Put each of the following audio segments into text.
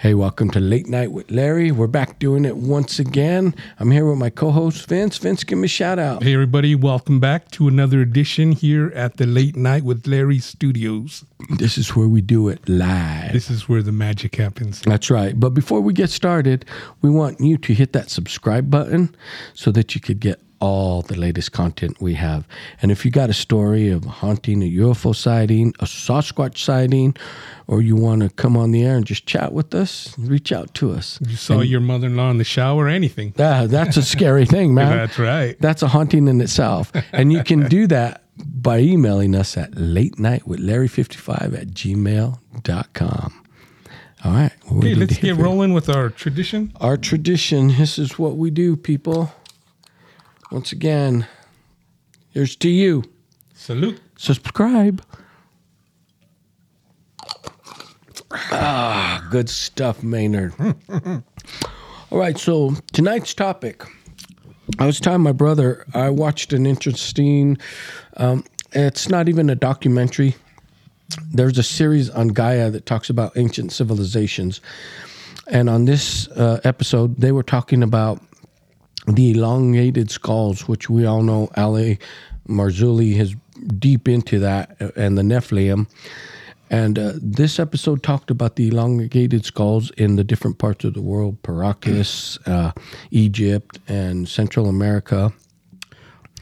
Hey, welcome to Late Night with Larry. We're back doing it once again. I'm here with my co host, Vince. Vince, give me a shout out. Hey, everybody, welcome back to another edition here at the Late Night with Larry Studios. This is where we do it live. This is where the magic happens. That's right. But before we get started, we want you to hit that subscribe button so that you could get all the latest content we have. And if you got a story of haunting, a UFO sighting, a Sasquatch sighting, or you want to come on the air and just chat with us, reach out to us. You saw your mother in law in the shower or anything. Ah, that's a scary thing, man. That's right. That's a haunting in itself. And you can do that by emailing us at late night with Larry55 at gmail.com. All right. Okay, let's get rolling with our tradition. Our tradition, this is what we do, people. Once again, here's to you. Salute. Subscribe. Ah, good stuff, Maynard. All right, so tonight's topic. I was telling my brother I watched an interesting. Um, it's not even a documentary. There's a series on Gaia that talks about ancient civilizations, and on this uh, episode, they were talking about the elongated skulls, which we all know Ali Marzulli is deep into that, uh, and the Nephilim. And uh, this episode talked about the elongated skulls in the different parts of the world Paracas, uh, Egypt, and Central America.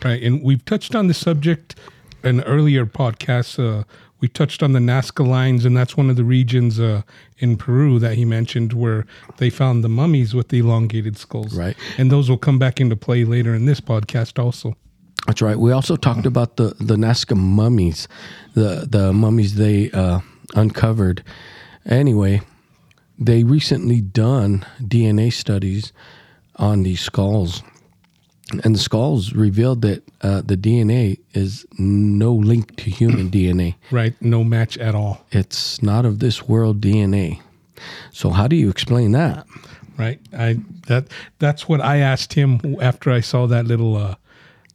Right, and we've touched on the subject in earlier podcasts. Uh, we touched on the Nazca lines, and that's one of the regions uh, in Peru that he mentioned where they found the mummies with the elongated skulls. Right. and those will come back into play later in this podcast also. That's right. We also talked about the the Nazca mummies, the the mummies they uh, uncovered. Anyway, they recently done DNA studies on these skulls, and the skulls revealed that uh, the DNA is no link to human DNA. Right, no match at all. It's not of this world DNA. So how do you explain that? right i that that's what i asked him after i saw that little uh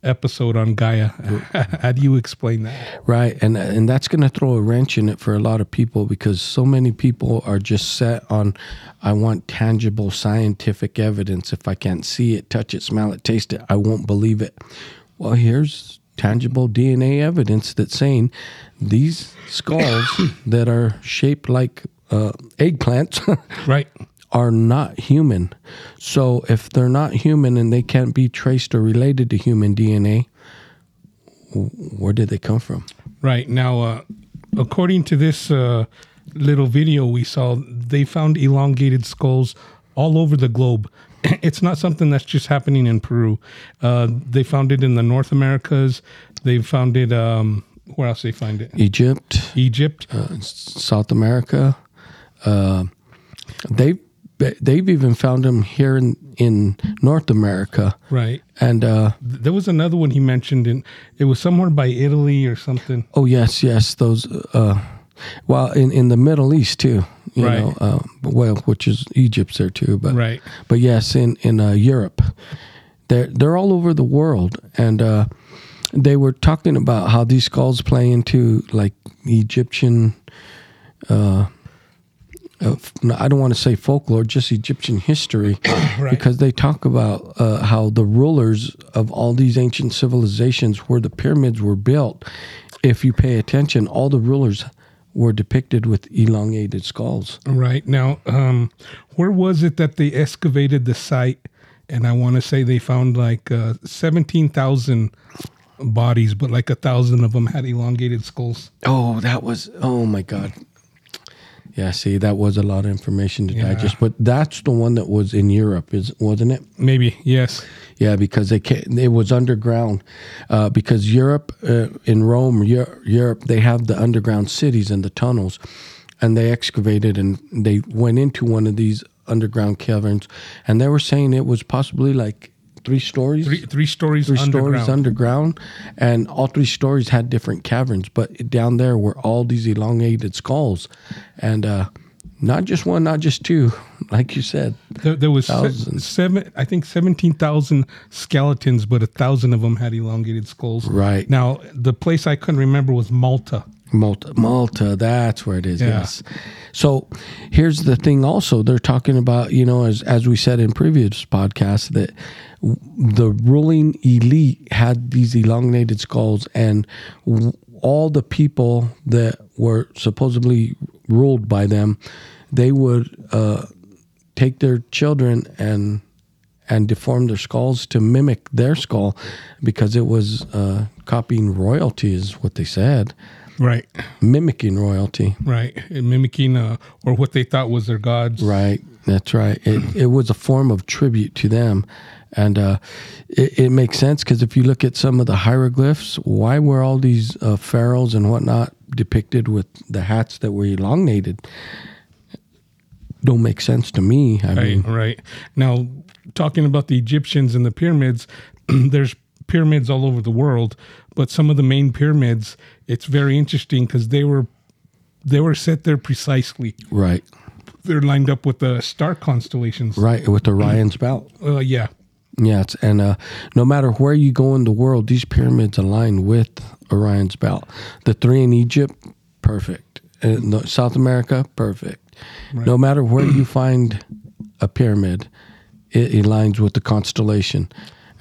episode on gaia how do you explain that Right, and and that's going to throw a wrench in it for a lot of people because so many people are just set on, I want tangible scientific evidence. If I can't see it, touch it, smell it, taste it, I won't believe it. Well, here's tangible DNA evidence that's saying these skulls that are shaped like uh, eggplants right are not human. So if they're not human and they can't be traced or related to human DNA, where did they come from? right. Now uh according to this uh little video we saw they found elongated skulls all over the globe. It's not something that's just happening in peru. Uh they found it in the north americas. They found it um where else they find it? Egypt, egypt. Uh, South America. Uh, they they've even found them here in in North America, right and uh, There was another one he mentioned, and it was somewhere by Italy or something. oh yes, yes, those. Uh, well, in in the Middle East too, you Right. know, uh, well, which is Egypt's there too, but Right. but yes, in in uh, Europe, they're they're all over the world, and uh, they were talking about how these skulls play into like Egyptian. Uh, I don't want to say folklore, just Egyptian history, because they talk about uh, how the rulers of all these ancient civilizations, where the pyramids were built, if you pay attention, all the rulers were depicted with elongated skulls. Right now, um, where was it that they excavated the site? And I want to say they found like uh, seventeen thousand bodies, but like a thousand of them had elongated skulls. Oh, that was oh my god. Yeah, see, that was a lot of information to Yeah. digest, but that's the one that was in Europe, is wasn't it? Maybe yes. Yeah, because they can it was underground. Uh, because Europe, uh, in Rome, Europe, they have the underground cities and the tunnels, and they excavated and they went into one of these underground caverns, and they were saying it was possibly like three stories, Three three stories three underground. stories underground, and all three stories had different caverns. But down there were all these elongated skulls, and uh, not just one, not just two, like you said. There, there was Thousands. seven, I think seventeen thousand skeletons, but a thousand of them had elongated skulls. Right. now, the place I couldn't remember was Malta. Malta, Malta, that's where it is. Yeah. Yes. So here's the thing. Also, they're talking about you know as as we said in previous podcasts that w- the ruling elite had these elongated skulls, and w- all the people that were supposedly ruled by them, they would uh, take their children and and deform their skulls to mimic their skull because it was uh, copying royalty, is what they said Right. mimicking royalty. Right. And mimicking uh, or what they thought was their gods. Right. That's right. It it was a form of tribute to them, and uh, it, it makes sense because if you look at some of the hieroglyphs, why were all these uh, pharaohs and whatnot depicted with the hats that were elongated? Don't make sense to me. I mean, Right, right. Now, talking about the Egyptians and the pyramids, there's pyramids all over the world, but some of the main pyramids, it's very interesting because they were they were set there precisely. right, They're lined up with the star constellations. right, with Orion's belt. Uh, yeah, Yeah, it's, and uh, no matter where you go in the world, these pyramids align with Orion's belt. The three in Egypt, perfect. In South America, perfect. No matter where you find a pyramid, it aligns with the constellation,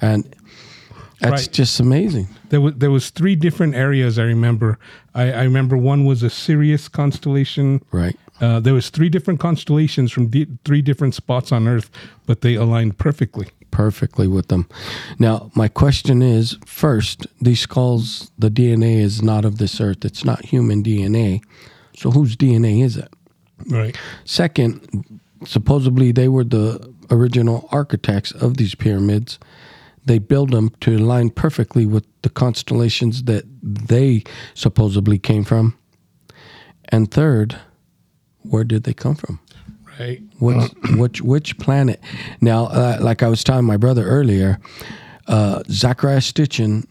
and that's Right. just amazing. there was there was three different areas. I remember. I, I remember one was a Sirius constellation. Right. Uh, there was three different constellations from three different spots on Earth, but they aligned perfectly. perfectly with them. Now, my question is first, these skulls, the DNA is not of this earth, it's not human DNA. So, whose DNA is it? Right. Second, supposedly they were the original architects of these pyramids. They build them to align perfectly with the constellations that they supposedly came from. And third, where did they come from? Right. Which which which planet? Now, uh, like I was telling my brother earlier, uh, Zecharia Stitchin,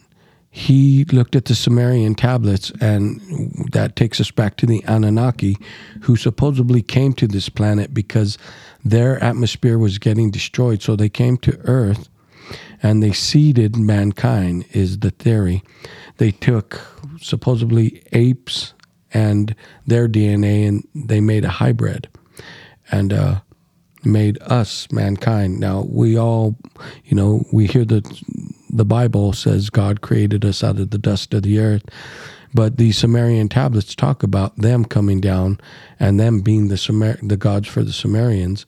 he looked at the Sumerian tablets, and that takes us back to the Anunnaki, who supposedly came to this planet because their atmosphere was getting destroyed. So they came to Earth, and they seeded mankind. Is the theory? They took supposedly apes and their DNA, and they made a hybrid and uh, made us mankind. Now we all, you know, we hear that the Bible says God created us out of the dust of the earth, but the Sumerian tablets talk about them coming down and them being the Sumer- the gods for the Sumerians.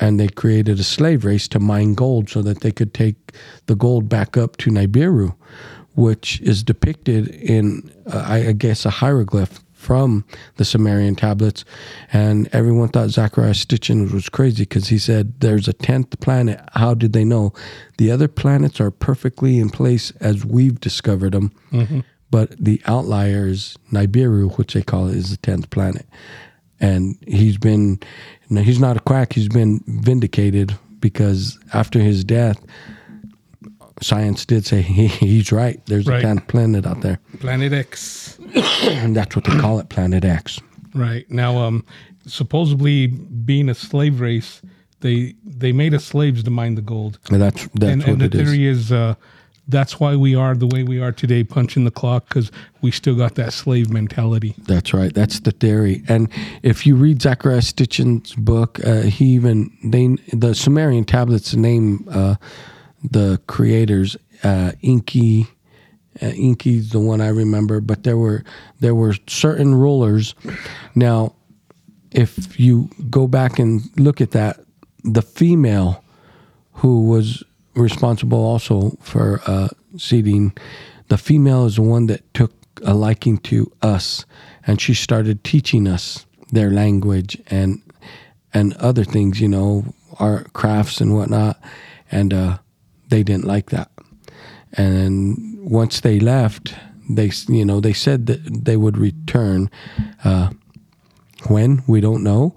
And they created a slave race to mine gold so that they could take the gold back up to Nibiru, which is depicted in, uh, I I guess, a hieroglyph from the Sumerian tablets. And everyone thought Zecharia Stitchin was crazy because he said, There's a 10th planet. How did they know? The other planets are perfectly in place as we've discovered them. But the outlier is Nibiru, which they call it, is the 10th planet. And he's been, no, he's not a quack, he's been vindicated because after his death, science did say he, he's right. There's Right. a 10th planet out there. Planet X. And that's what they call it, Planet X. Right. Now, um, supposedly being a slave race, they they made us slaves to mine the gold. And that's that's and, what and the it is. theory is uh, that's why we are the way we are today, punching the clock, because we still got that slave mentality. That's right. That's the theory. And if you read Zecharia Stitchin's book, uh, he even they the Sumerian tablets name uh, the creators uh, Enki. Uh, Enki's the one I remember, but there were there were certain rulers. Now, if you go back and look at that, the female who was responsible also for uh, seeding, the female is the one that took a liking to us, and she started teaching us their language and and other things, you know, our crafts and whatnot, and uh, they didn't like that. And once they left, they you know they said that they would return. Uh, when we don't know,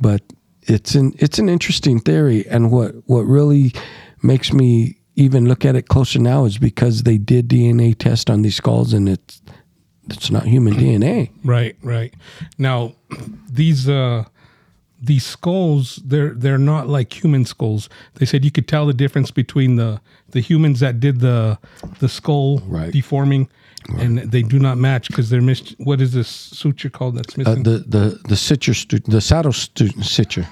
but it's an it's an interesting theory. And what what really makes me even look at it closer now is because they did DNA test on these skulls, and it's it's not human DNA. Right, right. Now, these uh, these skulls they're they're not like human skulls. They said you could tell the difference between the the humans that did the the skull Right. deforming, and they do not match because they're missed. What is this suture called that's Uh, missing? the the the suture stu- the saddle stu- suture.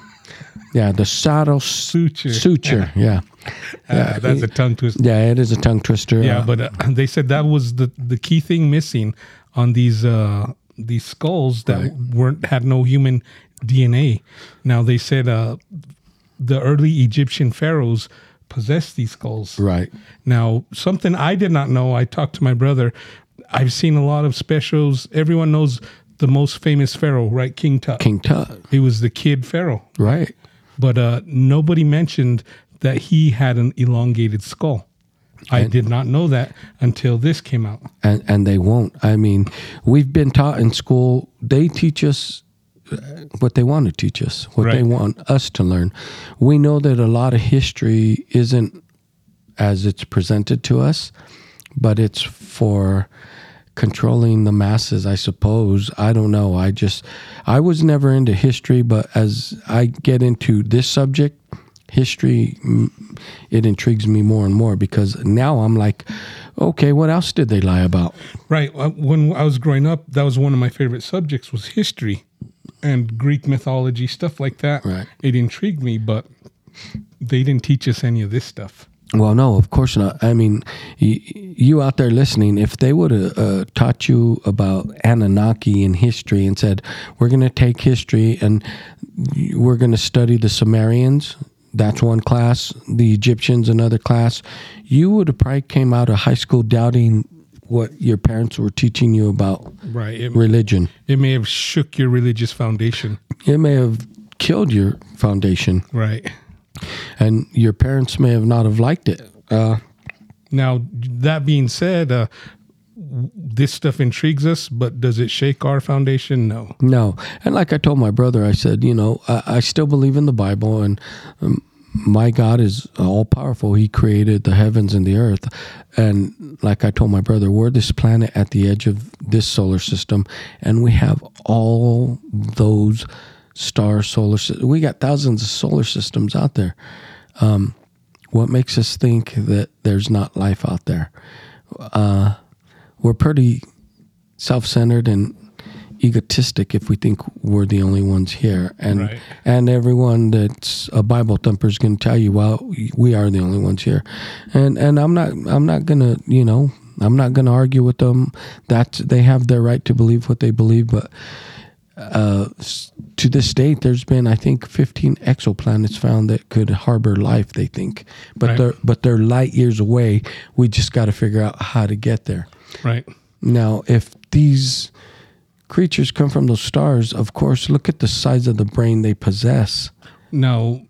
Yeah, the saddle Suture. Suture. Yeah. Ah, that's a tongue twister. Yeah, it is a tongue twister. Yeah, Uh, but uh, they said that was the the key thing missing on these uh these skulls that Right. weren't had no human DNA. Now they said uh the early Egyptian pharaohs possessed these skulls. right. Now, something I did not know, I talked to my brother. I've seen a lot of specials. Everyone knows the most famous pharaoh, right? King Tut. King Tut. He was the kid pharaoh. Right. But uh, nobody mentioned that he had an elongated skull. I did not know that until this came out. and and they won't. I mean, we've been taught in school. They teach us uh, what they want to teach us, what they want us to learn. We know that a lot of history isn't as it's presented to us, but it's for controlling the masses, I suppose. I don't know. I just I was never into history, but as I get into this subject, history it intrigues me more and more because now I'm like, okay, what else did they lie about? Right. uh, When I was growing up, that was one of my favorite subjects was history and Greek mythology, stuff like that. Right. It intrigued me, but they didn't teach us any of this stuff. Well, no, of course not. I mean, y- you out there listening, if they would have uh, taught you about Anunnaki in history and said, we're going to take history and we're going to study the Sumerians, that's one class, the Egyptians, another class, you would have probably came out of high school doubting what your parents were teaching you about Right. It, religion. it may have shook your religious foundation. It may have killed your foundation, Right. And your parents may have not have liked it. Uh, Now, that being said, uh, this stuff intrigues us, but does it shake our foundation? No. No, and like I told my brother, I said, you know, I, I still believe in the Bible, and um, my God is all powerful. He created the heavens and the earth, and like I told my brother, we're this planet at the edge of this solar system, and we have all those star solar. sy- We got thousands of solar systems out there. Um, what makes us think that there's not life out there? Uh, we're pretty self-centered and egotistic if we think we're the only ones here and Right. and everyone that's a bible thumper is going to tell you well we are the only ones here and and i'm not i'm not going to you know i'm not going to argue with them that they have their right to believe what they believe but uh, to this date, there's been I think 15 exoplanets found that could harbor life. They think, but Right. they're but they're light years away. We just got to figure out how to get there. Right. Now, if these creatures come from those stars, of course, look at the size of the brain they possess. Now,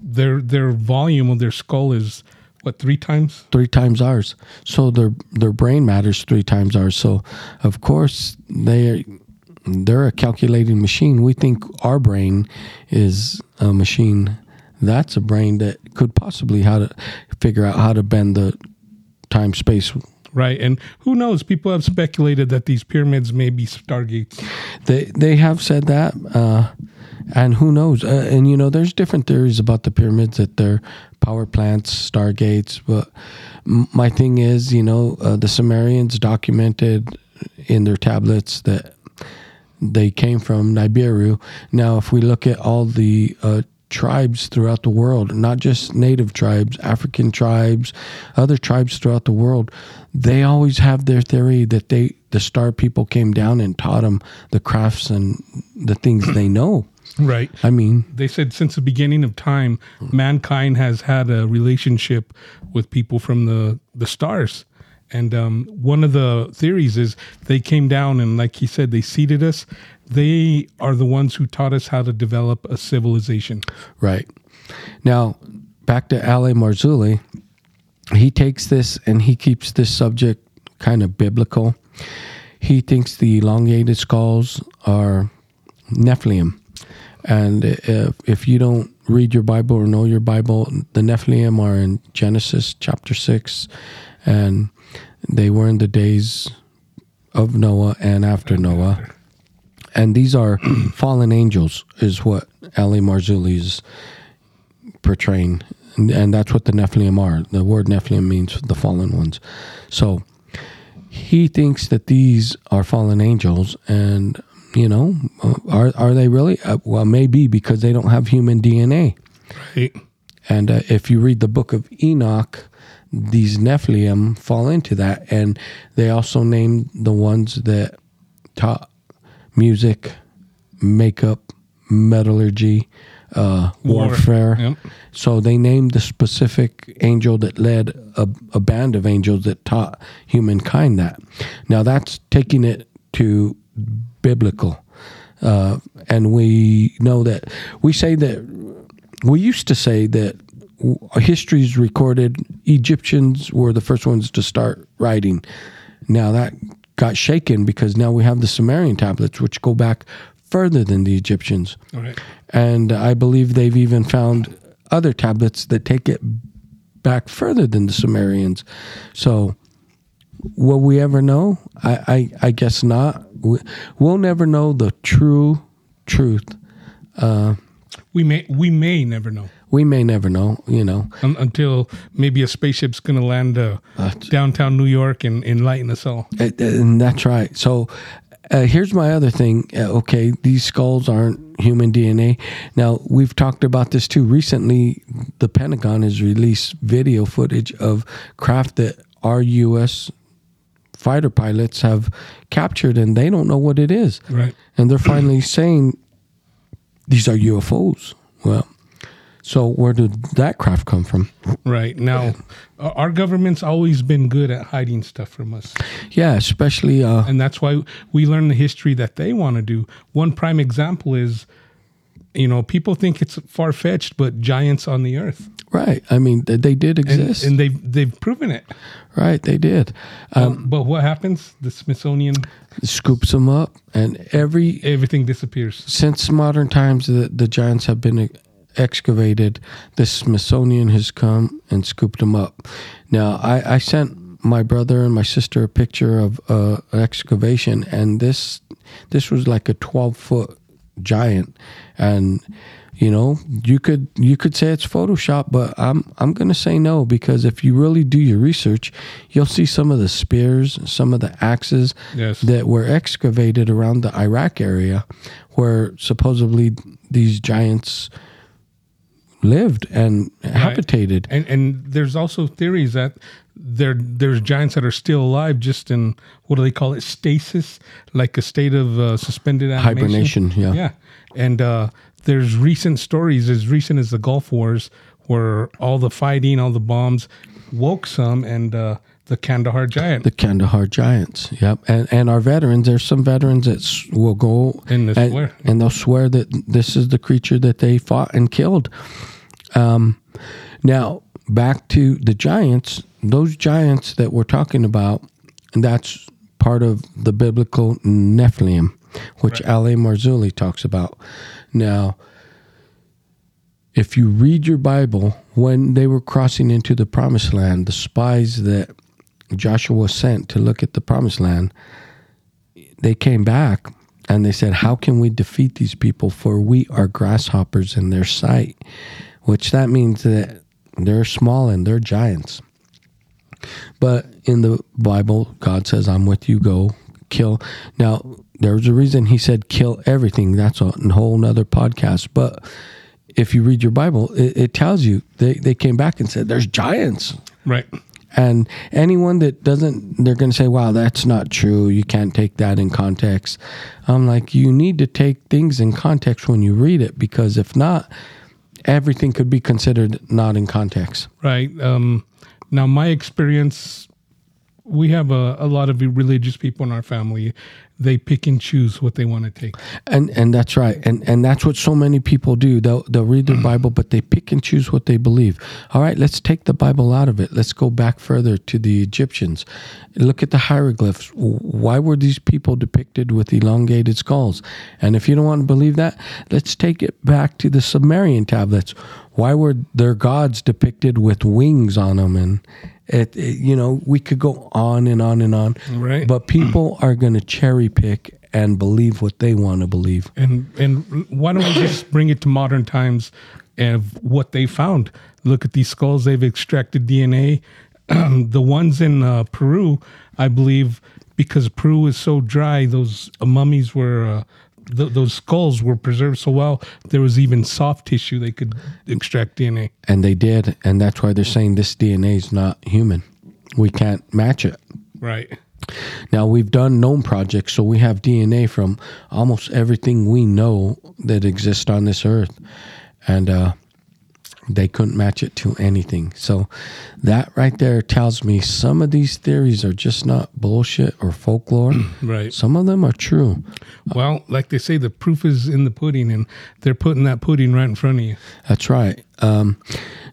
their their volume of their skull is what three times? Three times ours, so their their brain matters three times ours. So, of course, they they're a calculating machine. We think our brain is a machine. That's a brain that could possibly how to figure out how to bend the time space Right. And who knows? People have speculated that these pyramids may be stargates. They they have said that, uh, and who knows? Uh, and you know, there's different theories about the pyramids that they're power plants, stargates. But my thing is, you know, uh, the Sumerians documented in their tablets that they came from Nibiru. Now, if we look at all the uh, tribes throughout the world, not just native tribes, African tribes, other tribes throughout the world, they always have their theory that they the star people came down and taught them the crafts and the things they know. Right. I mean, They said since the beginning of time, mankind has had a relationship with people from the, the stars. And um, one of the theories is they came down and, like he said, they seeded us. They are the ones who taught us how to develop a civilization. Right. Now, back to Ale Marzulli, he takes this and he keeps this subject kind of biblical. He thinks the elongated skulls are Nephilim. And if, if you don't read your Bible or know your Bible, the Nephilim are in Genesis chapter 6, and they were in the days of Noah and after Noah and these are fallen angels, is what Ali Marzulli is portraying, and, and that's what the Nephilim are. The word Nephilim means the fallen ones. So he thinks that these are fallen angels, and you know, uh, are are they really? Uh, well, maybe because they don't have human DNA. Right. And uh, if you read the book of Enoch, these Nephilim fall into that, and they also name the ones that taught music, makeup, metallurgy, uh, War. warfare. Yep. So they named the specific angel that led a, a band of angels that taught humankind that. Now that's taking it to biblical. Uh, and we know that we say that we used to say that history's recorded Egyptians were the first ones to start writing. Now that got shaken because now we have the Sumerian tablets, which go back further than the Egyptians. All right. And I believe they've even found other tablets that take it back further than the Sumerians. So, will we ever know? I, I, I guess not. We, we'll never know the true truth. Uh, we may we may never know We may never know, you know. un- until maybe a spaceship's going to land uh, downtown New York and enlighten us all. Uh, And that's right. So uh, here's my other thing. Uh, okay, these skulls aren't human DNA. Now, we've talked about this too. Recently, the Pentagon has released video footage of craft that our U.S. fighter pilots have captured, and they don't know what it is. Right. And they're finally saying these are UFOs. Well, so where did that craft come from? Right. Now, our government's always been good at hiding stuff from us. Yeah, especially uh, and that's why we learn the history that they want to do. One prime example is, you know, people think it's far fetched, but giants on the earth, right. I mean, they did exist. and they've they've proven it. right, they did. Um, but what happens? The Smithsonian, scoops them up, and every everything disappears. since modern times, the the giants have been excavated. The Smithsonian has come and scooped them up. Now, I, I sent my brother and my sister a picture of uh, an excavation, and this this was like a twelve foot giant, and you know you could you could say it's Photoshop, but I'm I'm gonna say no because if you really do your research, you'll see some of the spears, some of the axes Yes. that were excavated around the Iraq area, where supposedly these giants lived and habitated. And and there's also theories that there there's giants that are still alive, just in what do they call it, stasis, like a state of uh, suspended animation. Hibernation, yeah. Yeah, and uh, there's recent stories as recent as the Gulf Wars, where all the fighting, all the bombs, woke some, and uh, the Kandahar giant. The Kandahar Giants, yep, and and our veterans. There's some veterans that will go And and they'll swear that this is the creature that they fought and killed. Um, now back to the giants. Those giants that we're talking about, that's part of the biblical Nephilim, which Ali Marzulli talks about. Now, if you read your Bible, when they were crossing into the promised land, the spies that Joshua was sent to look at the promised land, they came back and they said, How can we defeat these people? For we are grasshoppers in their sight, which that means that they're small and they're giants. But in the Bible, God says, I'm with you, go kill. Now, there's a reason he said kill everything. That's a whole nother podcast. But if you read your Bible, it, it tells you they, they came back and said, There's giants. right. And anyone that doesn't, they're going to say, wow, that's not true. You can't take that in context. I'm like, you need to take things in context when you read it because if not, everything could be considered not in context. Right. Um, now, my experience, we have a, a lot of religious people in our family. They pick and choose what they want to take. And and that's right. And and that's what so many people do. They'll they'll read their mm. Bible, but they pick and choose what they believe. All right, let's take the Bible out of it. Let's go back further to the Egyptians. Look at the hieroglyphs. Why were these people depicted with elongated skulls? And if you don't want to believe that, let's take it back to the Sumerian tablets. Why were their gods depicted with wings on them? And it, it you know, we could go on and on and on. Right. But people are going to cherry pick and believe what they want to believe. And and why don't we just bring it to modern times of what they found? Look at these skulls; they've extracted DNA. the ones in uh, Peru, I believe, because Peru is so dry, those uh, mummies were. Uh, th- those skulls were preserved so well. There was even soft tissue they could extract DNA. And they did, and that's why they're saying this DNA is not human. We can't match it. Right. Now we've done genome projects, so we have DNA from almost everything we know that exists on this earth, and uh, they couldn't match it to anything. So that right there tells me some of these theories are just not bullshit or folklore. Right. Some of them are true. Well, like they say, the proof is in the pudding, and they're putting that pudding right in front of you. That's right. Um,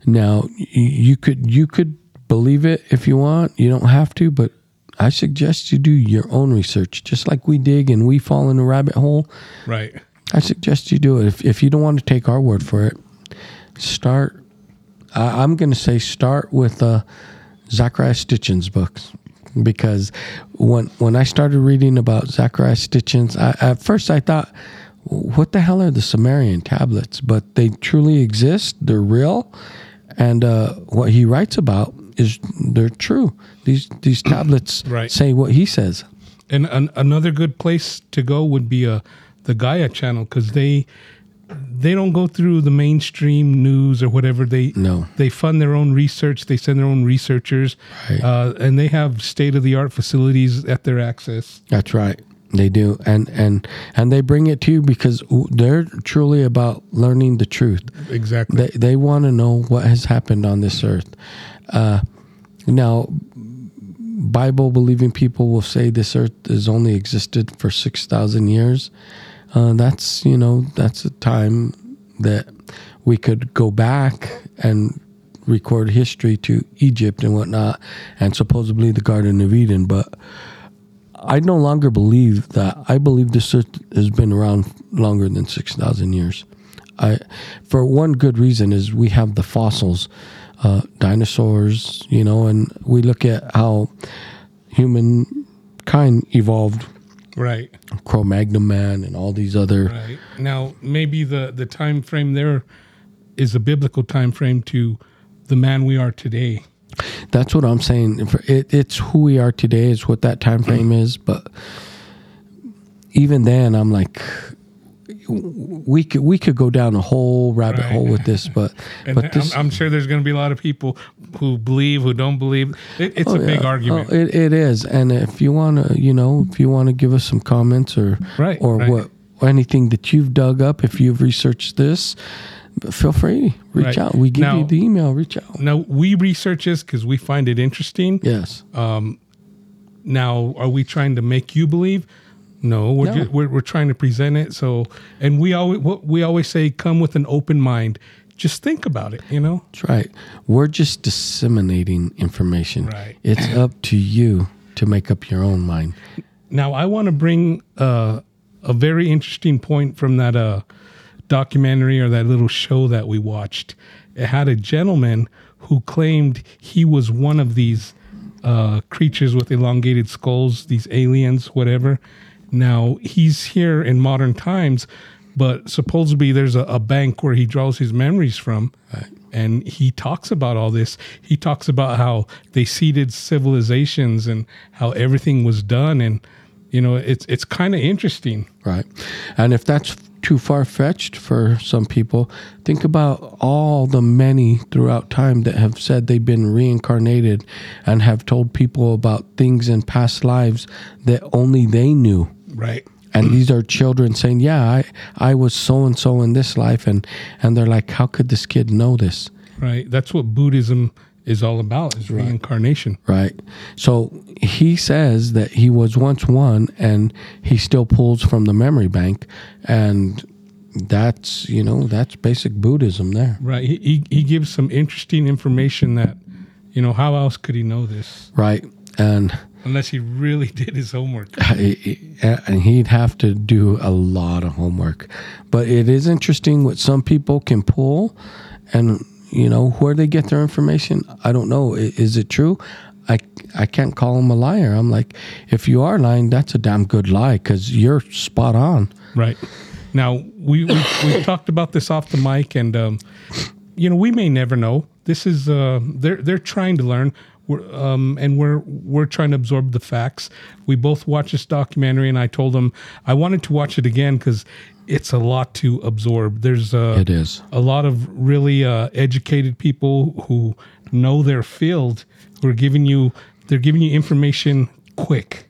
now you could you could believe it if you want. You don't have to, but I suggest you do your own research. Just like we dig and we fall in a rabbit hole, Right. I suggest you do it. If if you don't want to take our word for it, start. I, I'm going to say start with uh, Zecharia Stitchin's books because when when I started reading about Zecharia Stitchin's, I, at first I thought, what the hell are the Sumerian tablets? But they truly exist. They're real, and uh, what he writes about is they're true. These these tablets Right. say what he says. And an, another good place to go would be uh, the Gaia channel because they they don't go through the mainstream news or whatever. They No. they fund their own research. They send their own researchers, Right. uh, and they have state of the art facilities at their access. That's right. They do, and and and they bring it to you because they're truly about learning the truth. Exactly. They they want to know what has happened on this earth. Uh, now, Bible believing people will say this earth has only existed for six thousand years. Uh, that's you know that's a time that we could go back and record history to Egypt and whatnot, and supposedly the Garden of Eden, but. I no longer believe that. I believe this earth has been around longer than 6,000 years. I, for one good reason is we have the fossils, uh, dinosaurs, you know, and we look at how humankind evolved, right. Cro-Magnon man and all these other. Right. Now, maybe the the time frame there is a biblical time frame to the man we are today. That's what I'm saying. It, it's who we are today is what that time frame is, but even then, I'm like, we could we could go down a whole rabbit Right. hole with this, but but this I'm, I'm sure there's going to be a lot of people who believe, who don't believe. It, it's a oh, big yeah. argument. Oh, it, it is, and if you want to, you know, if you want to give us some comments or Right, or right. what or anything that you've dug up, if you've researched this, feel free reach Right. out. We give Now- you the email. Reach out. now we research this because we find it interesting. Yes. Um, now, are we trying to make you believe? No, we're, No. Ju- we're we're trying to present it. So, and we always what we always say, come with an open mind. Just think about it. You know. That's right. We're just disseminating information. Right. It's up to you to make up your own mind. Now, I want to bring uh, a very interesting point from that uh, documentary or that little show that we watched. It had a gentleman who claimed he was one of these uh, creatures with elongated skulls, these aliens, whatever. Now, he's here in modern times, but supposedly there's a, a bank where he draws his memories from. Right. And he talks about all this. He talks about how they seeded civilizations and how everything was done. And, you know, it's, it's kind of interesting. Right. And if that's too far fetched for some people, think about all the many throughout time that have said they've been reincarnated and have told people about things in past lives that only they knew. Right. And these are children saying, "Yeah, I I was so and so in this life," and and they're like, "How could this kid know this?" Right. That's what Buddhism is all about is reincarnation. Right. So he says that he was once one and he still pulls from the memory bank. And that's, you know, that's basic Buddhism there. Right. He, he, he gives some interesting information that, you know, how else could he know this Right. And, unless he really did his homework? and he'd have to do a lot of homework. But it is interesting what some people can pull and, you know, where they get their information. I don't know. Is it true? I I can't call him a liar. I'm like, if you are lying, that's a damn good lie because you're spot on. Right. Now we we we talked about this off the mic, and um, you know we may never know. This is uh, they're they're trying to learn. We're, um, and we're we're trying to absorb the facts. We both watched this documentary, and I told him I wanted to watch it again because it's a lot to absorb. There's uh, It is. a lot of really uh, educated people who know their field who are giving you they're giving you information quick.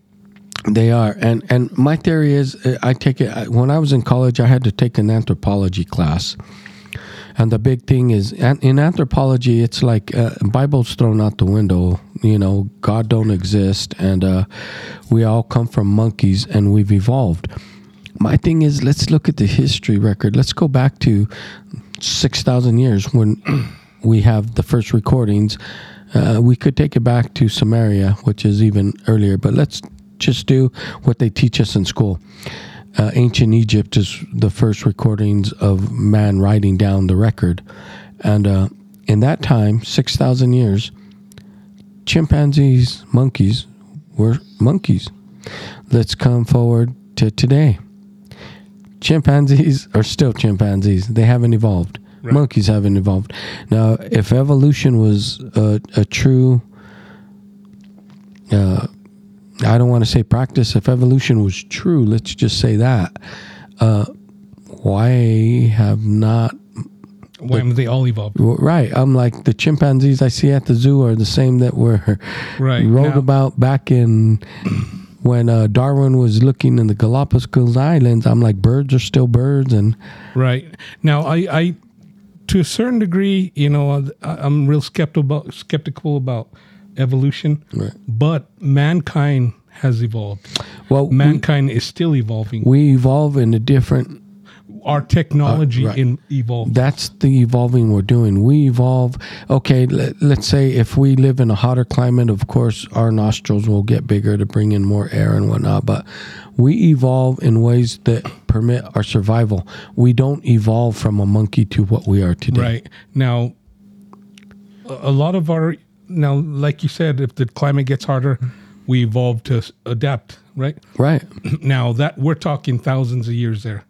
They are, and and my theory is, uh, I take it when I was in college. I had to take an anthropology class, and the big thing is in anthropology, it's like uh, Bible's thrown out the window. You know, God don't exist, and uh, we all come from monkeys, and we've evolved. My thing is, let's look at the history record. Let's go back to six thousand years when we have the first recordings. Uh, we could take it back to Sumeria, which is even earlier, but let's just do what they teach us in school. Uh, ancient Egypt is the first recordings of man writing down the record. And uh, in that time, 6,000 years, chimpanzees, monkeys were monkeys. Let's come forward to today. Chimpanzees are still chimpanzees, they haven't evolved. Right. Monkeys haven't evolved. Now, if evolution was a, a true uh, I don't want to say practice. If evolution was true, let's just say that. Uh, why have not? Why haven't they all evolved? Right. I'm like the chimpanzees I see at the zoo are the same that were Right. wrote Now- about back in when uh, Darwin was looking in the Galapagos Islands. I'm like birds are still birds, and Right now, I, I, to a certain degree, you know, I- I'm real skeptical about, skeptical about evolution, Right. but mankind has evolved. well, we, Mankind is still evolving. we evolve in a different Our technology Uh, right. in evolved. that's the evolving we're doing. We evolve. Okay, let, let's say if we live in a hotter climate, of course, our nostrils will get bigger to bring in more air and whatnot. But we evolve in ways that permit our survival. We don't evolve from a monkey to what we are today. Right now, a lot of our now, like you said, if the climate gets harder, we evolve to adapt. Right Right. now, that we're talking thousands of years there.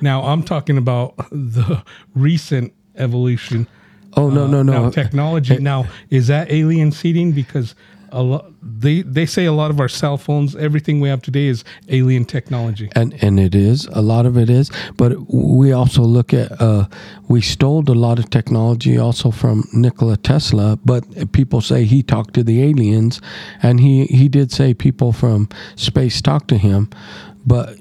Now, I'm talking about the recent evolution. Oh no, no, no. Now, technology. Now, is that alien seeding? Because a lot they they say a lot of our cell phones, everything we have today is alien technology. and and it is a lot of it is but we also look at uh we stole a lot of technology also from Nikola Tesla but people say he talked to the aliens and he he did say people from space talked to him but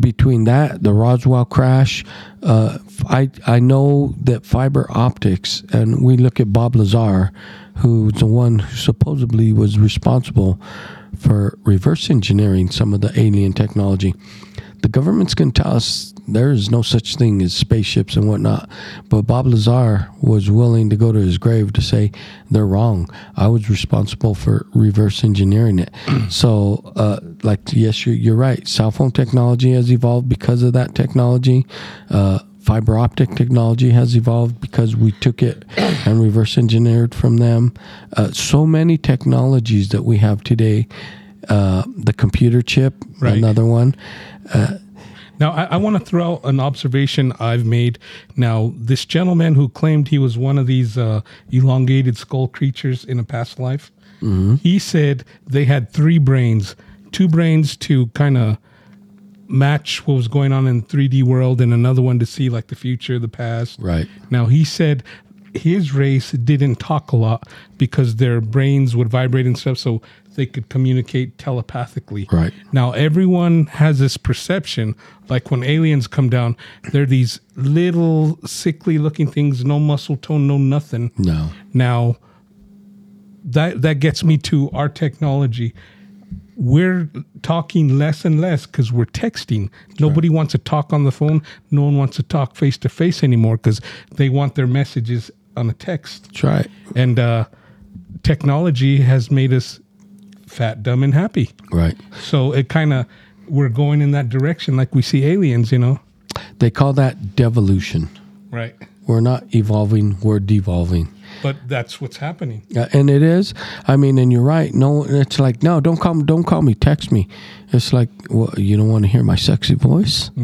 between that the Roswell crash uh I I know that fiber optics and we look at Bob Lazar who's the one who supposedly was responsible for reverse engineering some of the alien technology. The government's going to tell us there is no such thing as spaceships and whatnot. But Bob Lazar was willing to go to his grave to say they're wrong. I was responsible for reverse engineering it. so, uh, like, yes, you're, you're right. Cell phone technology has evolved because of that technology. Uh, fiber optic technology has evolved because we took it and reverse engineered from them. Uh, so many technologies that we have today. Uh, the computer chip, Right. another one. Now, I, I want to throw out an observation I've made. Now, this gentleman who claimed he was one of these uh, elongated skull creatures in a past life, he said they had three brains, two brains to kind of match what was going on in 3D world, and another one to see like the future, the past. Right. Now, he said his race didn't talk a lot because their brains would vibrate and stuff, so they could communicate telepathically. Right. Now, everyone has this perception, like when aliens come down, they're these little sickly looking things, no muscle tone, no nothing. No. Now, that that gets me to our technology. We're talking less and less because we're texting. Nobody wants to talk on the phone. No one wants to talk face to face anymore because they want their messages on a text. That's right. And uh, technology has made us fat, dumb, and happy. Right. So it kind of we're going in that direction, like we see aliens. You know, They call that devolution. right? We're not evolving, we're devolving. But that's what's happening. Yeah, and it is. I mean, and you're right. No, it's like no, don't call me. Don't call me. Text me. It's like well, you don't want to hear my sexy voice.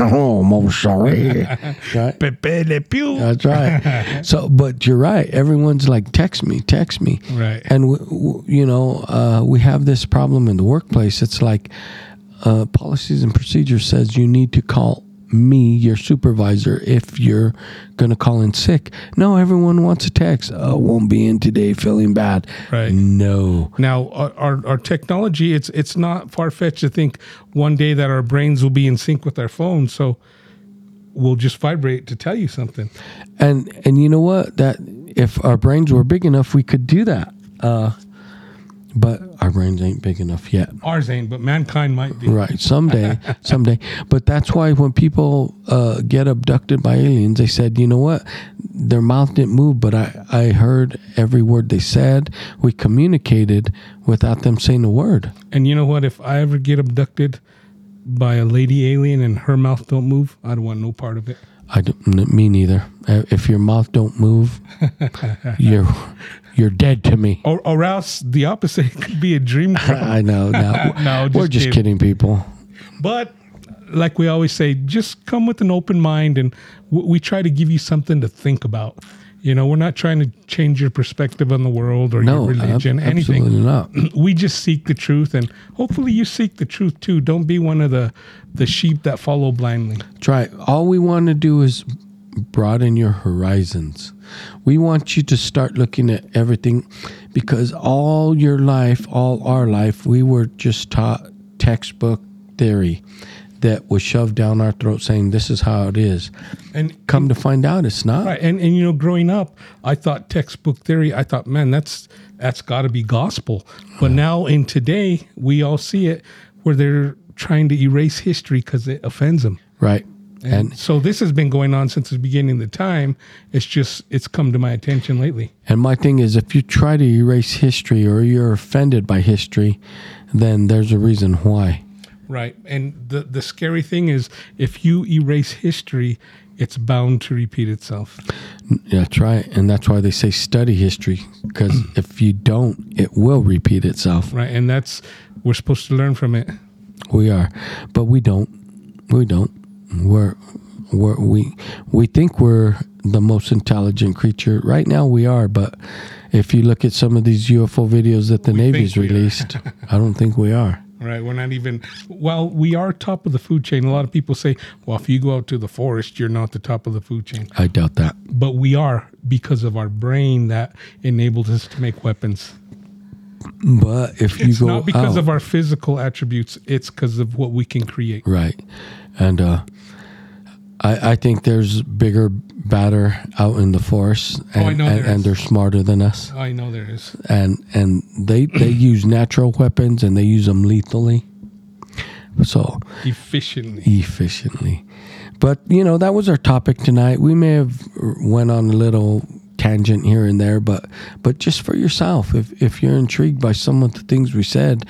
oh, I'm sorry. right. Pepe Le Pew. That's right. so, but you're right. Everyone's like, text me, text me. Right. And w- w- you know, uh, we have this problem in the workplace. It's like uh, policies and procedures says you need to call me, your supervisor, if you're going to call in sick. No, everyone wants a text. Oh, won't be in today, feeling bad. Right. No. Now, our, our, our technology, it's it's not far fetched to think one day that our brains will be in sync with our phones. So we'll just vibrate to tell you something. And and you know what? That if our brains were big enough, we could do that. Uh, but our brains ain't big enough yet. Ours ain't, but mankind might be. Right. Someday, someday. But that's why when people uh, get abducted by aliens, they said, you know what? Their mouth didn't move, but I, I heard every word they said. We communicated without them saying a word. And you know what? If I ever get abducted by a lady alien and her mouth don't move, I don't want no part of it. I don't, me neither. If your mouth don't move, you're you're dead to me. Or, or else the opposite could be a dream. I know. No, No, we're just just kidding. kidding, people. But like we always say, just come with an open mind, and w- we try to give you something to think about. You know, we're not trying to change your perspective on the world or No, your religion, ab- anything. absolutely not. we just seek the truth, and hopefully you seek the truth too. Don't be one of the the sheep that follow blindly. Try. All we want to do is broaden your horizons. We want you to start looking at everything because all your life, all our life, we were just taught textbook theory that was shoved down our throat saying this is how it is. And Come to find out it's not. Right, and and you know, growing up, I thought textbook theory. I thought, man, that's that's got to be gospel. But now in today, we all see it where they're trying to erase history because it offends them. Right. And, And so this has been going on since the beginning of the time. It's just it's come to my attention lately. and my thing is if you try to erase history or you're offended by history, then there's a reason why. Right, and the the scary thing is if you erase history, it's bound to repeat itself. That's right. And that's why they say study history because if you don't, it will repeat itself. Right, and that's we're supposed to learn from it. We are, but we don't. We don't. We're, we're we we think we're the most intelligent creature. Right now, we are. But if you look at some of these UFO videos that the We Navy's released, I don't think we are. Right. We're not even, well, we are top of the food chain. A lot of people say, well, if you go out to the forest, you're not the top of the food chain. I doubt that. But we are because of our brain that enables us to make weapons. But if you go out It's go not because out, of our physical attributes, it's because of what we can create. right, and uh, I I think there's bigger, badder out in the forest, and, Oh, I know and, there and they're smarter than us. Oh, I know there is. and and they they use natural weapons and they use them lethally so Efficiently. efficiently but you know that was our topic tonight we may have went on a little tangent here and there but but just for yourself if if you're intrigued by some of the things we said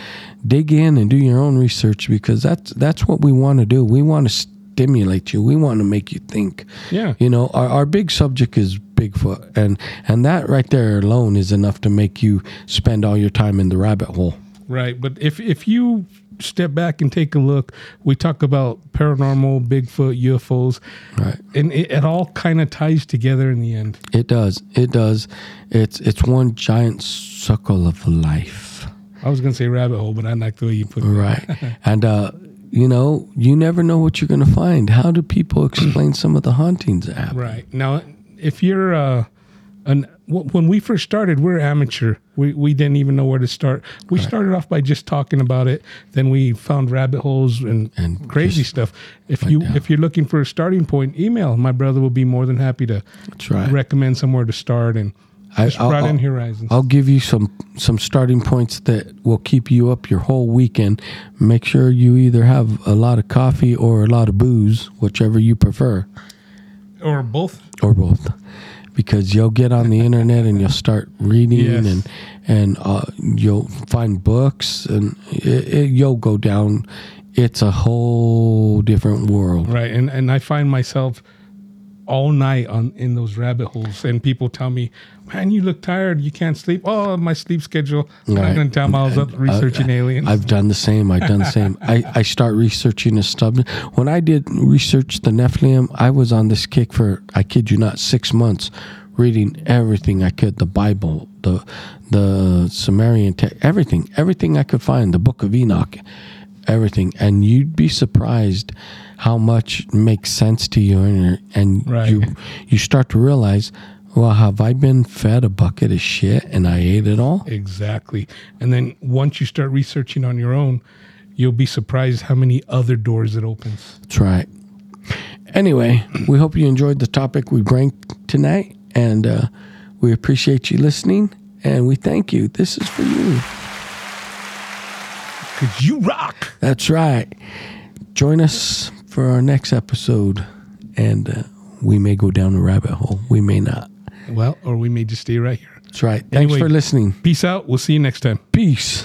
dig in and do your own research because that's that's what we want to do we want to stimulate you we want to make you think Yeah. you know our, our big subject is bigfoot and and that right there alone is enough to make you spend all your time in the rabbit hole Right. But if, if you step back and take a look, we talk about paranormal, Bigfoot, UFOs, right and it, it all kind of ties together in the end. it does it does it's it's one giant circle of life I was going to say rabbit hole, but I like the way you put it. right and uh you know you never know what you're gonna find how do people explain some of the hauntings that happen Right. Now, if you're uh, an wh- when we first started, we're amateur. We we didn't even know where to start. We started off by just talking about it. Then we found rabbit holes and, And crazy stuff. If you down. if you're looking for a starting point, email. My brother will be more than happy to right recommend somewhere to start and I- just I'll- broaden horizons. I'll give you some some starting points that will keep you up your whole weekend. Make sure you either have a lot of coffee or a lot of booze, whichever you prefer, or both. or both. Because you'll get on the internet and you'll start reading Yes. and and uh, you'll find books and it, it, you'll go down. It's a whole different world. Right. And and I find myself all night on in those rabbit holes, and people tell me, "Man, you look tired. You can't sleep." Oh, my sleep schedule. I'm Right. going to tell I was up uh, researching aliens. I've done the same. I've done the same. I, I start researching the stuff. When I did research the Nephilim, I was on this kick for, I kid you not, six months, reading everything I could the Bible, the the Sumerian text, everything, everything I could find, the book of Enoch, everything. And you'd be surprised how much makes sense to you. And, and Right. you, you start to realize, well, have I been fed a bucket of shit and I ate it all? Exactly. And then once you start researching on your own, you'll be surprised how many other doors it opens. That's right. Anyway, we hope you enjoyed the topic we bring tonight, and uh, we appreciate you listening, and we thank you. This is for you. Because you rock. That's right. Join us for our next episode, and uh, we may go down a rabbit hole. We may not. Well, or we may just stay right here. That's right. Thanks Anyway. for listening. Peace out. We'll see you next time. Peace.